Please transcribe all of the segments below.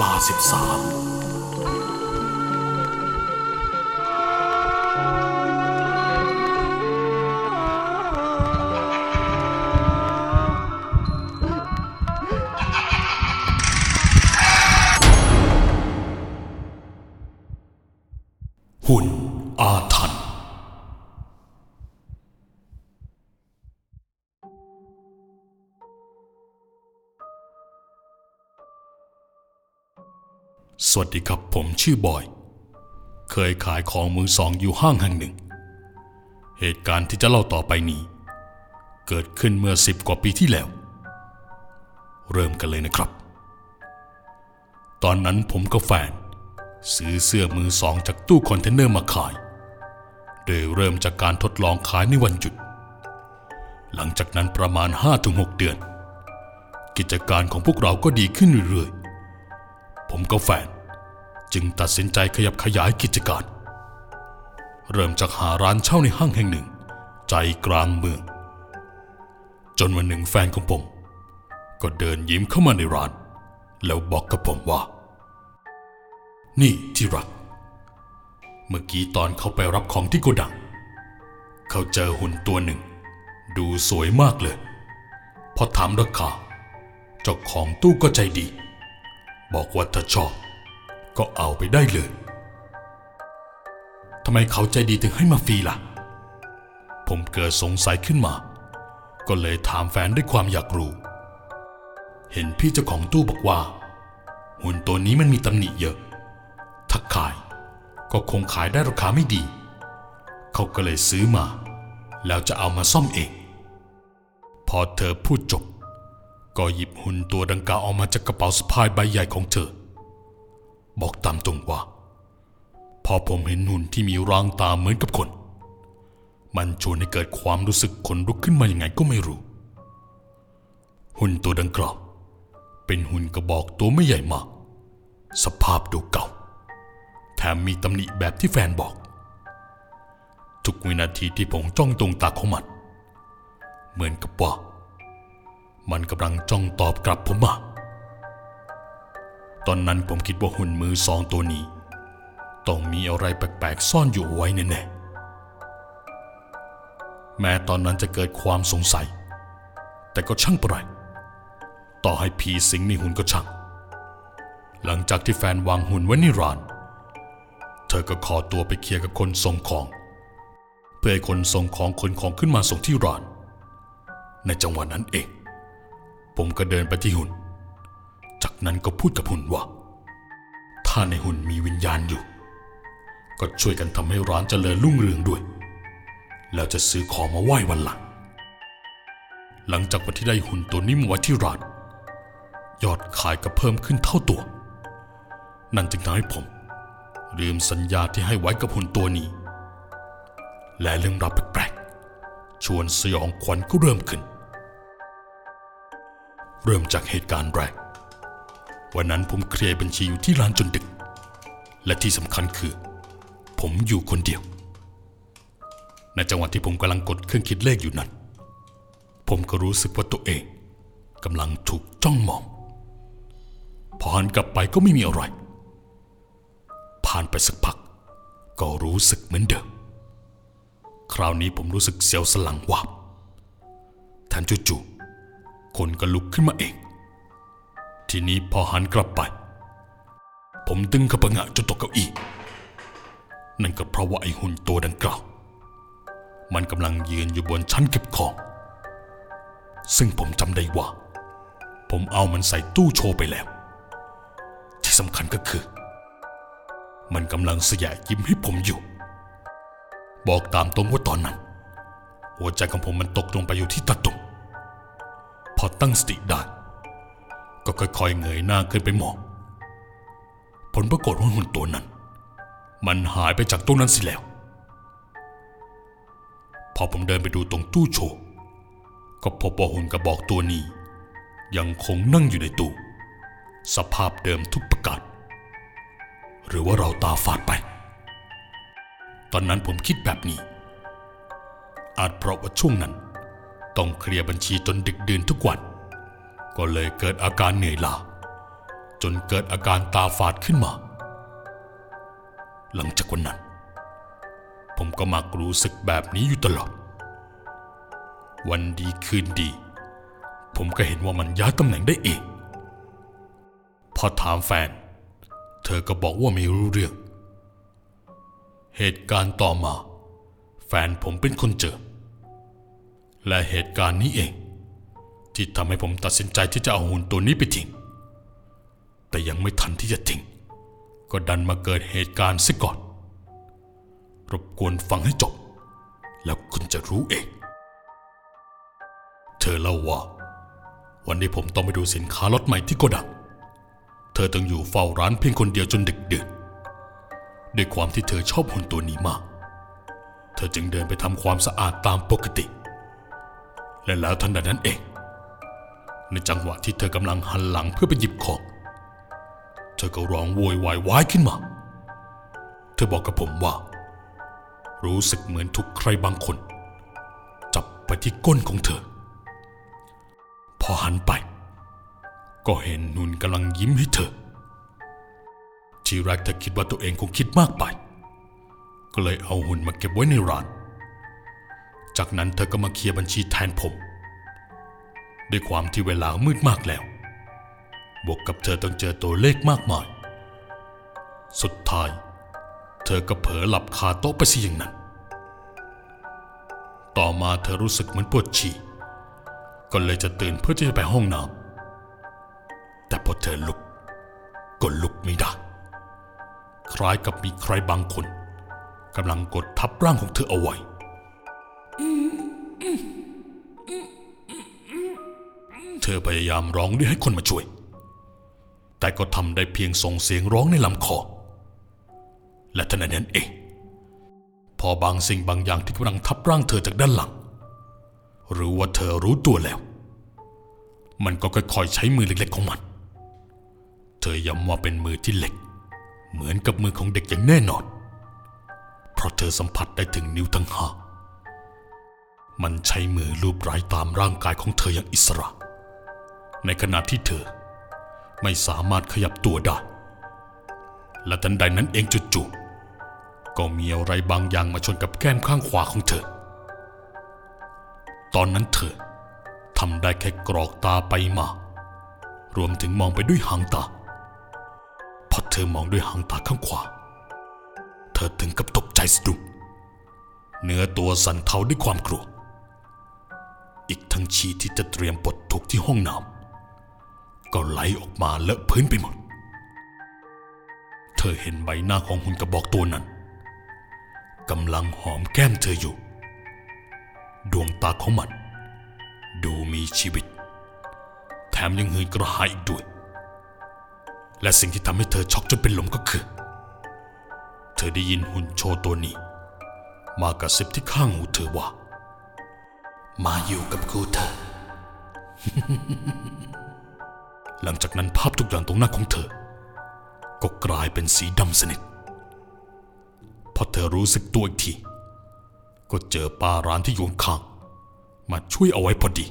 ลาสิบสาม สวัสดีครับผมชื่อบอย เคยขายของมือสองอยู่ห้างแห่งหนึ่ง เหตุการณ์ที่จะเล่าต่อไปนี้ เกิดขึ้นเมื่อสิบกว่าปีที่แล้ว เริ่มกันเลยนะครับ ตอนนั้นผมกับแฟน ซื้อเสื้อมือสองจากตู้คอนเทนเนอร์มาขาย โดยเริ่มจากการทดลองขายในวันหยุด หลังจากนั้นประมาณ5-6เดือน กิจการของพวกเราก็ดีขึ้นเรื่อยๆ ผมกับแฟน จึงตัดสินใจขยับขยายกิจการ เริ่มจากหาร้านเช่าในห้างแห่งหนึ่ง ใจกลางเมือง จนวันหนึ่งแฟนของผม ก็เดินยิ้มเข้ามาในร้าน แล้วบอกกับผมว่า นี่ที่รัก เมื่อกี้ตอนเขาไปรับของที่โกดัง เขาเจอหุ่นตัวหนึ่ง ดูสวยมากเลย พอถามราคาเจ้าของตู้ก็ใจดี บอกว่าถ้าชอบ ก็เอาไปได้เลยทำไมเขาใจดีถึงให้มาฟรีล่ะ ผมเกิดสงสัยขึ้นมา ก็เลยถามแฟนด้วยความอยากรู้ เห็นพี่เจ้าของตู้บอกว่า หุ่นตัวนี้มันมีตำหนิเยอะ ถ้าขายก็คงขายได้ราคาไม่ดี เขาก็เลยซื้อมา แล้วจะเอามาซ่อมเอง พอเธอพูดจบ ก็หยิบหุ่นตัวดังกล่าวออกมาจากกระเป๋าสะพายใบใหญ่ของเธอ บอกตามตรงว่า พอผมเห็นหุ่นที่มีร่างตาเหมือนกับคน มันชวนให้เกิดความรู้สึกขนลุกขึ้นมาอย่างไงก็ไม่รู้ หุ่นตัวดังกล่าวเป็นหุ่นกระบอกตัวไม่ใหญ่มาก สภาพดูเก่า แถมมีตำหนิแบบที่แฟนบอก ทุกวินาทีที่ผมจ้องตรงตาของมัน เหมือนกับว่า มันกำลังจ้องตอบกลับผมมา ตอนนั้นผมคิดว่าหุ่นมือสองตัวนี้ ต้องมีอะไรแปลกๆซ่อนอยู่ไว้แน่ๆแม้ตอนนั้นจะเกิดความสงสัย แต่ก็ช่างประไรต่อให้ผีสิงในหุ่นก็ช่าง หลังจากที่แฟนวางหุ่นไว้ในร้าน เธอก็ขอตัวไปเคลียร์กับคนส่งของ เพื่อให้คนส่งของคนของขึ้นมาส่งที่ร้าน ในจังหวะนั้นเอง ผมก็เดินไปที่หุ่น จากนั้นก็พูดกับหุ่นว่า ถ้าในหุ่นมีวิญญาณอยู่ ก็ช่วยกันทำให้ร้านเจริญรุ่งเรืองด้วย แล้วจะซื้อของมาไหว้วันหลัง หลังจากวันที่ได้หุ่นตัวนี้มาไว้ที่ร้าน ยอดขายก็เพิ่มขึ้นเท่าตัว นั่นจึงทำให้ผม ลืมสัญญาที่ให้ไว้กับหุ่นตัวนี้ และเรื่องราวแปลกๆชวนสยองขวัญก็เริ่มขึ้น เริ่มจากเหตุการณ์แรก วันนั้นผมเคลียร์บัญชีอยู่ที่ร้านจนดึก และที่สำคัญคือ ผมอยู่คนเดียว ในจังหวะที่ผมกำลังกดเครื่องคิดเลขอยู่นั้น ผมก็รู้สึกว่าตัวเองกำลังถูกจ้องมอง พอหันกลับไปก็ไม่มีอะไร ผ่านไปสักพัก ก็รู้สึกเหมือนเดิม คราวนี้ผมรู้สึกเสียวสลังวาบแทนจู่ๆ คนก็ลุกขึ้นมาเอง ทีนี้พอหันกลับไป ผมตึงขบงะจนตกเก้าอี้นั่นก็เพราะว่าไอ้หุ่นตัวดังกล่าว มันกำลังยืนอยู่บนชั้นเก็บของ ซึ่งผมจำได้ว่า ผมเอามันใส่ตู้โชว์ไปแล้ว ที่สำคัญก็คือ มันกำลังเสยยิ้มให้ผมอยู่ บอกตามตรงว่าตอนนั้น หัวใจของผมมันตกลงไปอยู่ที่ตะตุ่ม พอตั้งสติได้ ก็ค่อยๆเงยหน้าขึ้นไปมอง ผลปรากฏว่าหุ่นตัวนั้น มันหายไปจากตู้นั้นสิแล้ว พอผมเดินไปดูตรงตู้โชว์ ก็พบว่าหุ่นกระบอกตัวนี้ ยังคงนั่งอยู่ในตู้ สภาพเดิมทุกประการหรือว่าเราตาฝาดไป ตอนนั้นผมคิดแบบนี้ อาจเพราะว่าช่วงนั้น ต้องเคลียร์บัญชีจนดึกดื่นทุกวัน ก็เลยเกิดอาการเหนื่อยล้าจนเกิดอาการตาฝาดขึ้นมา หลังจากวันนั้น ผมก็มักรู้สึกแบบนี้อยู่ตลอด วันดีคืนดี ผมก็เห็นว่ามันย้ายตำแหน่งได้เอง พอถามแฟน เธอก็บอกว่าไม่รู้เรื่อง เหตุการณ์ต่อมา แฟนผมเป็นคนเจอ และเหตุการณ์นี้เอง ที่ทำให้ผมตัดสินใจที่จะเอาหุ่นตัวนี้ไปทิ้ง แต่ยังไม่ทันที่จะทิ้ง ก็ดันมาเกิดเหตุการณ์ซะก่อน รบกวนฟังให้จบ แล้วคุณจะรู้เอง เธอเล่าว่า วันนี้ผมต้องไปดูสินค้าล็อตใหม่ที่โกดัง เธอต้องอยู่เฝ้าร้านเพียงคนเดียวจนดึกดื่นด้วยความที่เธอชอบหุ่นตัวนี้มาก เธอจึงเดินไปทำความสะอาดตามปกติ และแล้วทันใดนั้นเอง ในจังหวะที่เธอกำลังหันหลังเพื่อไปหยิบของ เธอก็ร้องโวยวายวายขึ้นมา เธอบอกกับผมว่า รู้สึกเหมือนถูกใครบางคน จับไปที่ก้นของเธอ พอหันไป ก็เห็นนุนกำลังยิ้มให้เธอ ทีแรกเธอคิดว่าตัวเองคงคิดมากไป ก็เลยเอาหุ่นมาเก็บไว้ในร้าน จากนั้นเธอก็มาเคลียร์บัญชีแทนผม ด้วยความที่เวลามืดมากแล้ว บวกกับเธอต้องเจอตัวเลขมากมาย สุดท้าย เธอก็เผลอหลับคาโต๊ะไปสิอย่างนั้น ต่อมาเธอรู้สึกเหมือนปวดฉี่ ก็เลยจะตื่นเพื่อที่จะไปห้องน้ำแต่พอเธอลุกก็ลุกไม่ได้ คล้ายกับมีใครบางคนกำลังกดทับร่างของเธอเอาไว้ เธอพยายามร้องเรียกให้คนมาช่วย แต่ก็ทำได้เพียงส่งเสียงร้องในลำคอ และทันใดนั้นเอง พอบางสิ่งบางอย่างที่กำลังทับร่างเธอจากด้านหลัง หรือว่าเธอรู้ตัวแล้ว มันก็ค่อยๆใช้มือเล็กๆของมัน เธอย้ำว่าเป็นมือที่เล็ก เหมือนกับมือของเด็กอย่างแน่นอน เพราะเธอสัมผัสได้ถึงนิ้วทั้งห้า มันใช้มือลูบไร้ตามร่างกายของเธออย่างอิสระ ในขณะที่เธอไม่สามารถขยับตัวได้ และทันใดนั้นเองจู่ๆก็มีอะไรบางอย่างมาชนกับแก้มข้างขวาของเธอ ตอนนั้นเธอทำได้แค่กรอกตาไปมา รวมถึงมองไปด้วยหางตา พอเธอมองด้วยหางตาข้างขวา เธอถึงกับตกใจสะดุ้งเนื้อตัวสั่นเทาด้วยความกลัว อีกทั้งชีที่จะเตรียมปลดทุกข์ที่ห้องน้ำก็ไหลออกมาเลอะพื้นไปหมด เธอเห็นใบหน้าของหุ่นกระบอกตัวนั้นกำลังหอมแก้มเธออยู่ ดวงตาของมัน ดูมีชีวิต แถมยังหืนกระหายอีกด้วย และสิ่งที่ทำให้เธอช็อกจนเป็นลมก็คือ เธอได้ยินหุ่นโชตัวนี้ มากระซิบที่ข้างหูเธอว่า มาอยู่กับกูเถอะ หลังจากนั้นภาพทุกอย่างตรงหน้าของเธอ ก็กลายเป็นสีดำสนิท พอเธอรู้สึกตัวอีกที ก็เจอป้าร้านที่อยู่ข้าง มาช่วยเอาไว้พอดี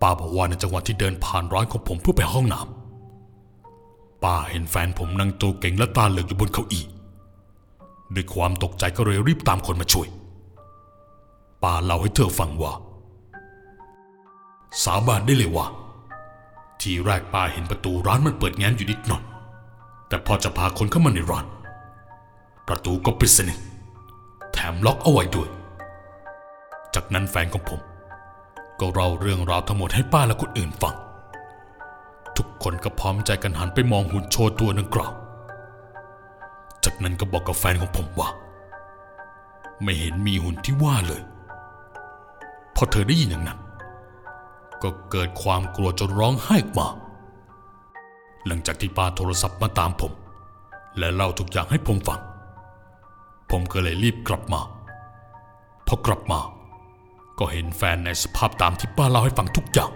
ป้าบอกว่าในจังหวะที่เดินผ่านร้านของผมเพื่อไปห้องน้ำป้าเห็นแฟนผมนั่งตัวเก่งและตาเหลือกอยู่บนเก้าอี้ด้วยความตกใจก็เลยรีบตามคนมาช่วย ป้าเล่าให้เธอฟังว่า สาบานได้เลยว่า ทีแรกป้าเห็นประตูร้านมันเปิดแง้มอยู่นิดหน่อย แต่พอจะพาคนเข้ามาในร้าน ประตูก็ปิดสนิทแถมล็อกเอาไว้ด้วย จากนั้นแฟนของผม ก็เล่าเรื่องราวทั้งหมดให้ป้าและคนอื่นฟัง ทุกคนก็พร้อมใจกันหันไปมองหุ่นโชว์ตัวนังกล่าวจากนั้นก็บอกกับแฟนของผมว่า ไม่เห็นมีหุ่นที่ว่าเลย พอเธอได้ยินอย่างนั้น ก็เกิดความกลัวจนร้องไห้ออกมา หลังจากที่ป้าโทรศัพท์มาตามผม และเล่าทุกอย่างให้ผมฟัง ผมก็เลยรีบกลับมา พอกลับมา ก็เห็นแฟนในสภาพตามที่ป้าเล่าให้ฟังทุกอย่าง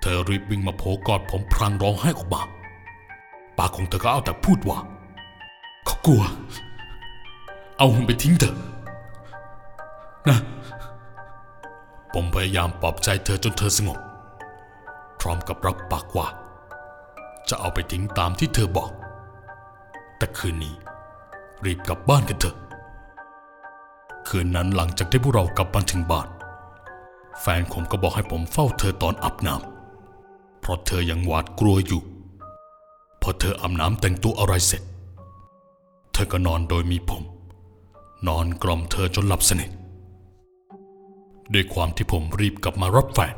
เธอรีบวิ่งมาโผกอดผมพลางร้องไห้ออกมาป้าของเธอก็เอาแต่พูดว่าเขากลัว เอาหุ่นไปทิ้งเถอะนะ ผมพยายามปลอบใจเธอจนเธอสงบ พร้อมกับรับปากว่า จะเอาไปทิ้งตามที่เธอบอก แต่คืนนี้รีบกลับบ้านกันเถอะ คืนนั้นหลังจากที่พวกเรากลับมานถึงบ้าน แฟนผมก็บอกให้ผมเฝ้าเธอตอนอาบน้ำเพราะเธอยังหวาดกลัวอยู่ พอเธออาบน้ำแต่งตัวอะไรเสร็จ เธอก็นอนโดยมีผม นอนกล่อมเธอจนหลับสนิท ด้วยความที่ผมรีบกลับมารับแฟน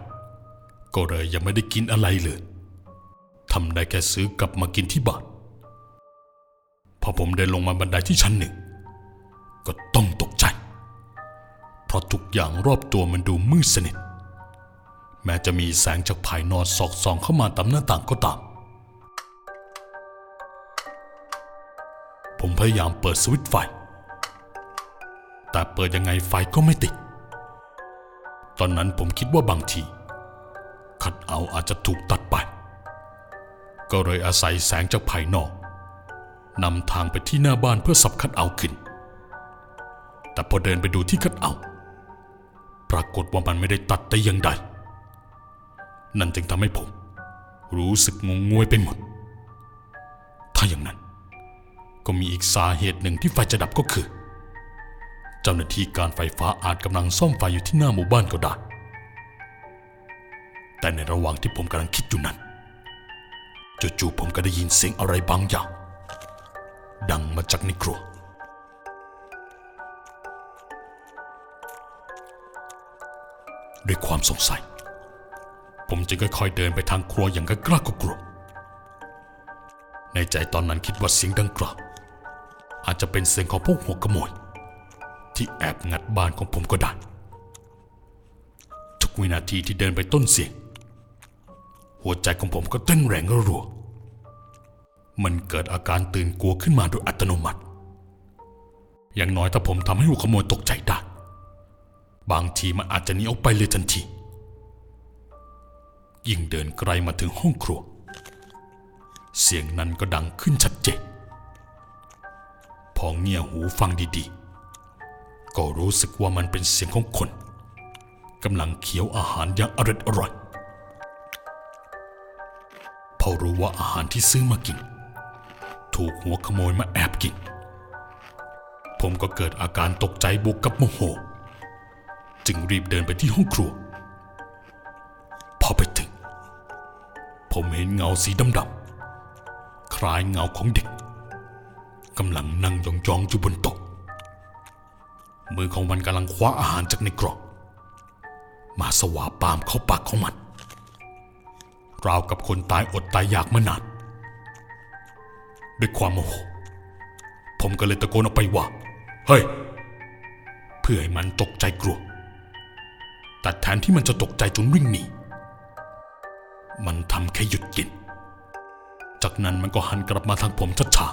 ก็เลยยังไม่ได้กินอะไรเลยทำได้แค่ซื้อกลับมากินที่บ้านพอผมเดินลงมาบันไดที่ชั้นหนึ่ง ก็ต้องตกใจ เพราะทุกอย่างรอบตัวมันดูมืดสนิท แม้จะมีแสงจากภายนอกสอกส่องเข้ามาตามหน้าต่างก็ตาม ผมพยายามเปิดสวิตช์ไฟ แต่เปิดยังไงไฟก็ไม่ติด ตอนนั้นผมคิดว่าบางที คัดเอาอาจจะถูกตัดไป ก็เลยอาศัยแสงจากภายนอกนำทางไปที่หน้าบ้านเพื่อสับคัดเอาขึ้น แต่พอเดินไปดูที่คัดเอา ปรากฏว่ามันไม่ได้ตัดแต่อยังใด นั่นจึงทำให้ผม รู้สึกงงงวยไปหมด ถ้าอย่างนั้น ก็มีอีกสาเหตุหนึ่งที่ไฟจะดับก็คือ จ้าหน้าที่การไฟฟ้าอาจกำลังซ่อมไฟอยู่ที่หน้าหมู่บ้านก็ได้ แต่ในระหว่างที่ผมกำลังคิดอยู่นั้นจู่ๆผมก็ได้ยินเสียงอะไรบางอย่าง ดังมาจากในครัว ด้วยความสงสัย ผมจึงค่อยๆเดินไปทางครัวอย่างกล้ากลัวในใจตอนนั้นคิดว่าเสียงดังกล่าวอาจจะเป็นเสียงของพวกหัวขโมย ที่แอบงัดบ้านของผมก็ได้ ทุกวินาทีที่เดินไปต้นเสียง หัวใจของผมก็เต้นแรงรัว มันเกิดอาการตื่นกลัวขึ้นมาโดยอัตโนมัติ อย่างน้อยถ้าผมทำให้หัวขโมยตกใจได้ บางทีมันอาจจะหนีออกไปเลยทันที ยิ่งเดินไกลมาถึงห้องครัว เสียงนั้นก็ดังขึ้นชัดเจนพอเงี่ยหูฟังดีๆ ก็รู้สึกว่ามันเป็นเสียงของคนกำลังเคี้ยวอาหารอย่างอร่อยอร่อยพอรู้ว่าอาหารที่ซื้อมากิน ถูกหัวขโมยมาแอบกิน ผมก็เกิดอาการตกใจบวกกับโมโห จึงรีบเดินไปที่ห้องครัว พอไปถึง ผมเห็นเงาสีดำๆคล้ายเงาของเด็กกำลังนั่งยองๆอยู่บนโต๊ะ มือของมันกำลังคว้าอาหารจากในกล่องมาสวาปามเข้าปากของมัน ราวกับคนตายอดตายอยากมานานด้วยความโมโหผมก็เลยตะโกนออกไปว่า เฮ้ย เพื่อให้มันตกใจกลัว แต่แทนที่มันจะตกใจจนวิ่งหนี มันทำแค่หยุดกิน จากนั้นมันก็หันกลับมาทางผมช้า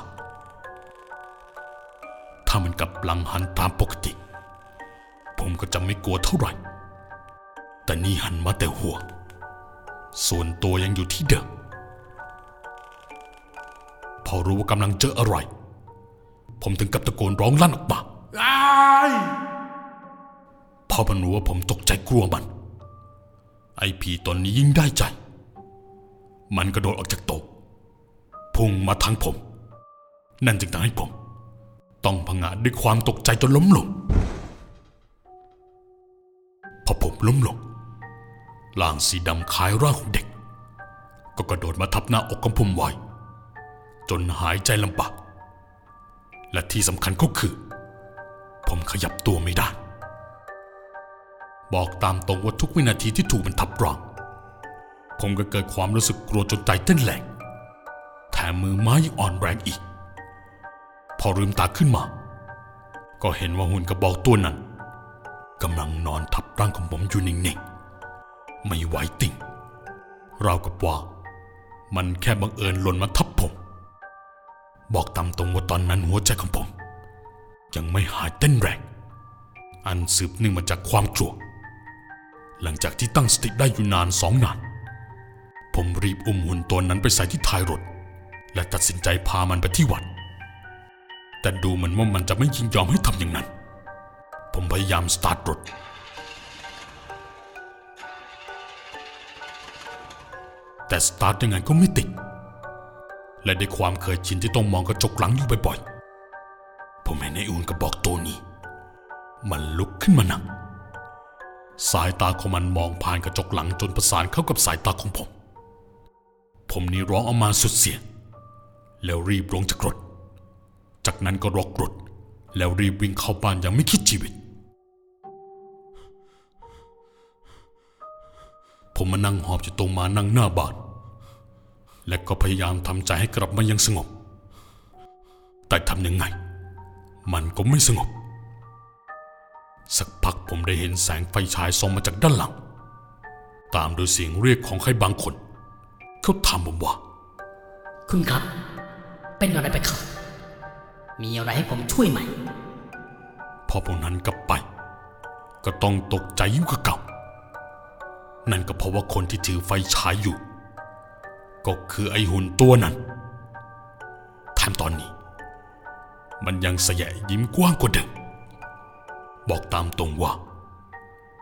ๆถ้ามันกลับหลังหันตามปกติ ก็จะไม่กลัวเท่าไหร่ แต่นี่หันมาแต่หัว ส่วนตัวยังอยู่ที่เดิม พอรู้ว่ากำลังเจออะไร ผมถึงกับตะโกนร้องลั่นออกมาอ้ายพอมันรู้ว่าผมตกใจกลัวมัน ไอ้ผีตนนี้ยิ่งได้ใจ มันกระโดดออกจากโต๊ะพุ่งมาทางผม นั่นจึงทำให้ผม ต้องพังงาดด้วยความตกใจจนล้มลง พอผมล้มลงร่างสีดำคล้ายร่างของเด็ก ก็กระโดดมาทับหน้าอกของผมไว้ จนหายใจลำบาก และที่สำคัญก็คือ ผมขยับตัวไม่ได้ บอกตามตรงว่าทุกวินาทีที่ถูกมันทับร่าง ผมก็เกิดความรู้สึกกลัวจนใจเต้นแรงแถมมือไม้ยังอ่อนแรงอีก พอลืมตาขึ้นมา ก็เห็นว่าหุ่นกระบอกตัวนั้น กำลังนอนทับร่างของผมอยู่นิ่งๆ ไม่ไหวติ่ง ราวกับว่า มันแค่บังเอิญหล่นมาทับผม บอกตามตรงว่าตอนนั้นหัวใจของผม ยังไม่หายเต้นแรง อันสืบเนื่องมาจากความกลัว หลังจากที่ตั้งสติได้อยู่นานสองนาน ผมรีบอุ้มหุ่นตัวนั้นไปใส่ที่ท้ายรถ และตัดสินใจพามันไปที่วัด แต่ดูเหมือนว่ามันจะไม่ยินยอมให้ทำอย่างนั้น ผมพยายามสตาร์ทรถแต่สตาร์ทยังไงก็ไม่ติด และด้วยความเคยชินที่ต้องมองกระจกหลังอยู่บ่อยๆ ผมเห็นไอ้อุ่นกระบอกตัวนี้ มันลุกขึ้นมานั่งสายตาของมันมองผ่านกระจกหลังจนประสานเข้ากับสายตาของผม ผมนี่ร้องออกมาสุดเสียง แล้วรีบลงจากรถ จากนั้นก็รอกรถ แล้วรีบวิ่งเข้าบ้านอย่างไม่คิดชีวิต ผมมานั่งหอบอยู่ตรงมานั่งหน้าบ้านและก็พยายามทำใจให้กลับมายังสงบ แต่ทำยังไง มันก็ไม่สงบ สักพักผมได้เห็นแสงไฟฉายส่องมาจากด้านหลัง ตามด้วยเสียงเรียกของใครบางคน เขาถามผมว่า คุณครับ เป็นอะไรไปครับ มีอะไรให้ผมช่วยไหม พอผมนั้นกลับไป ก็ต้องตกใจยิ่งกว่าเก่า นั่นก็เพราะว่าคนที่ถือไฟฉายอยู่ ก็คือไอหุ่นตัวนั้นแถมตอนนี้ มันยังแสยยิ้มกว้างกว่าเดิมบอกตามตรงว่า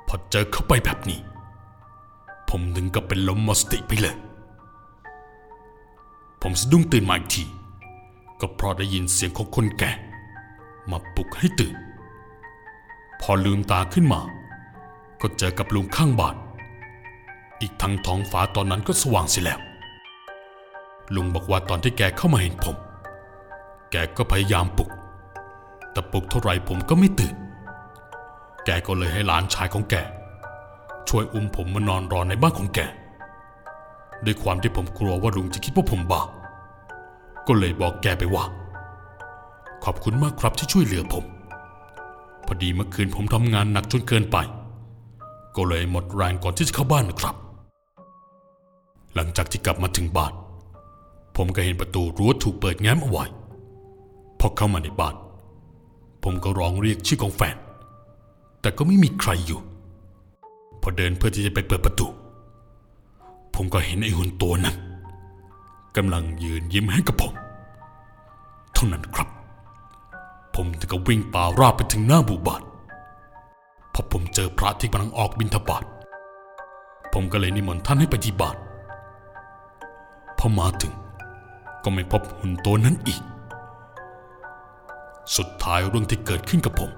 พอเจอเข้าไปแบบนี้ ผมถึงกับเป็นลมมสติไปเลย ผมสะดุ้งตื่นมาอีกที ก็เพราะได้ยินเสียงของคนแก่ มาปลุกให้ตื่น พอลืมตาขึ้นมา ก็เจอกับลุงข้างบ้าน อีกทั้งท้องฟ้าตอนนั้นก็สว่างเสียแล้ว ลุงบอกว่าตอนที่แกเข้ามาเห็นผม แกก็พยายามปลุก แต่ปลุกเท่าไหร่ผมก็ไม่ตื่น แกก็เลยให้หลานชายของแก ช่วยอุ้มผมมานอนรอในบ้านของแก ด้วยความที่ผมกลัวว่าลุงจะคิดว่าผมบ้า ก็เลยบอกแกไปว่า ขอบคุณมากครับที่ช่วยเหลือผม พอดีเมื่อคืนผมทำงานหนักจนเกินไปก็เลยหมดแรงก่อนที่จะเข้าบ้านนะครับ หลังจากที่กลับมาถึงบ้าน ผมก็เห็นประตูรั้วถูกเปิดแง้มเอาไว้พอเข้ามาในบ้าน ผมก็ร้องเรียกชื่อของแฟน แต่ก็ไม่มีใครอยู่ พอเดินเพื่อที่จะไปเปิดประตู ผมก็เห็นไอ้หุ่นตัวนั้นกำลังยืนยิ้มให้กับผม เท่านั้นครับ ผมถึงก็วิ่งป่าราบไปถึงหน้าบุบานพอผมเจอพระที่กำลังออกบิณฑบาตผมก็เลยนิมนต์ท่านให้ไปที่บาน พอมาถึง ก็ไม่พบหุ่นตัวนั้นอีก สุดท้ายเรื่องที่เกิดขึ้นกับผม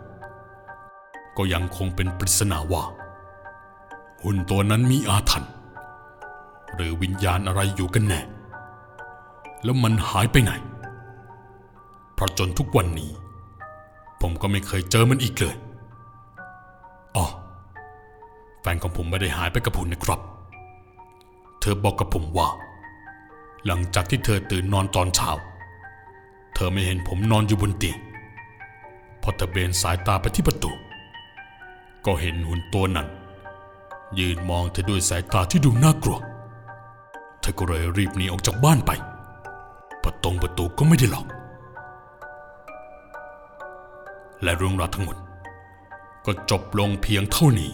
ก็ยังคงเป็นปริศนาว่า หุ่นตัวนั้นมีอาถรรพ์หรือวิญญาณอะไรอยู่กันแน่ แล้วมันหายไปไหน เพราะจนทุกวันนี้ ผมก็ไม่เคยเจอมันอีกเลยอ๋อแฟนของผมไม่ได้หายไปกับหุ่นนะครับ เธอบอกกับผมว่า หลังจากที่เธอตื่นนอนตอนเช้า เธอไม่เห็นผมนอนอยู่บนเตียงพอเธอเบนสายตาไปที่ประตู ก็เห็นหุ่นตัวนั้น ยืนมองเธอด้วยสายตาที่ดูน่ากลัว เธอก็เลยรีบหนีออกจากบ้านไป ประตงประตูก็ไม่ได้ล็อก และเรื่องราวทั้งหมดก็จบลงเพียงเท่านี้